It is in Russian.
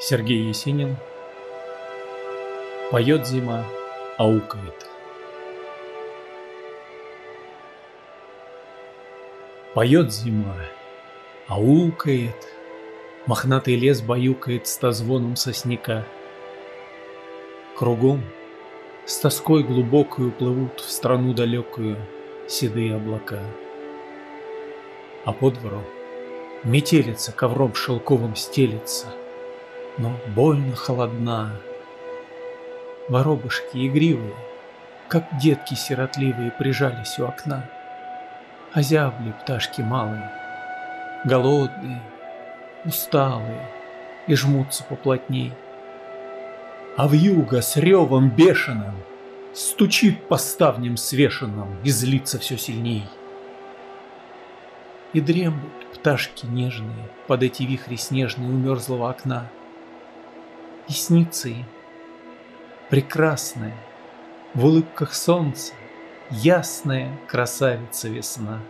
Сергей Есенин Поет зима, аукает. Поет зима, аукает, Мохнатый лес баюкает Ста звоном сосняка. Кругом с тоской глубокою Плывут в страну далекую Седые облака. А по двору метелица Ковром шелковым стелится, Но больно холодна. Воробушки игривые, Как детки сиротливые, Прижались у окна. Озябли пташки малые, Голодные, усталые, И жмутся поплотней. А вьюга с ревом бешеным Стучит по ставням свешенным И злится все сильней. И дремлют пташки нежные Под эти вихри снежные У мерзлого окна. Им прекрасная, В улыбках солнца ясная красавица весна.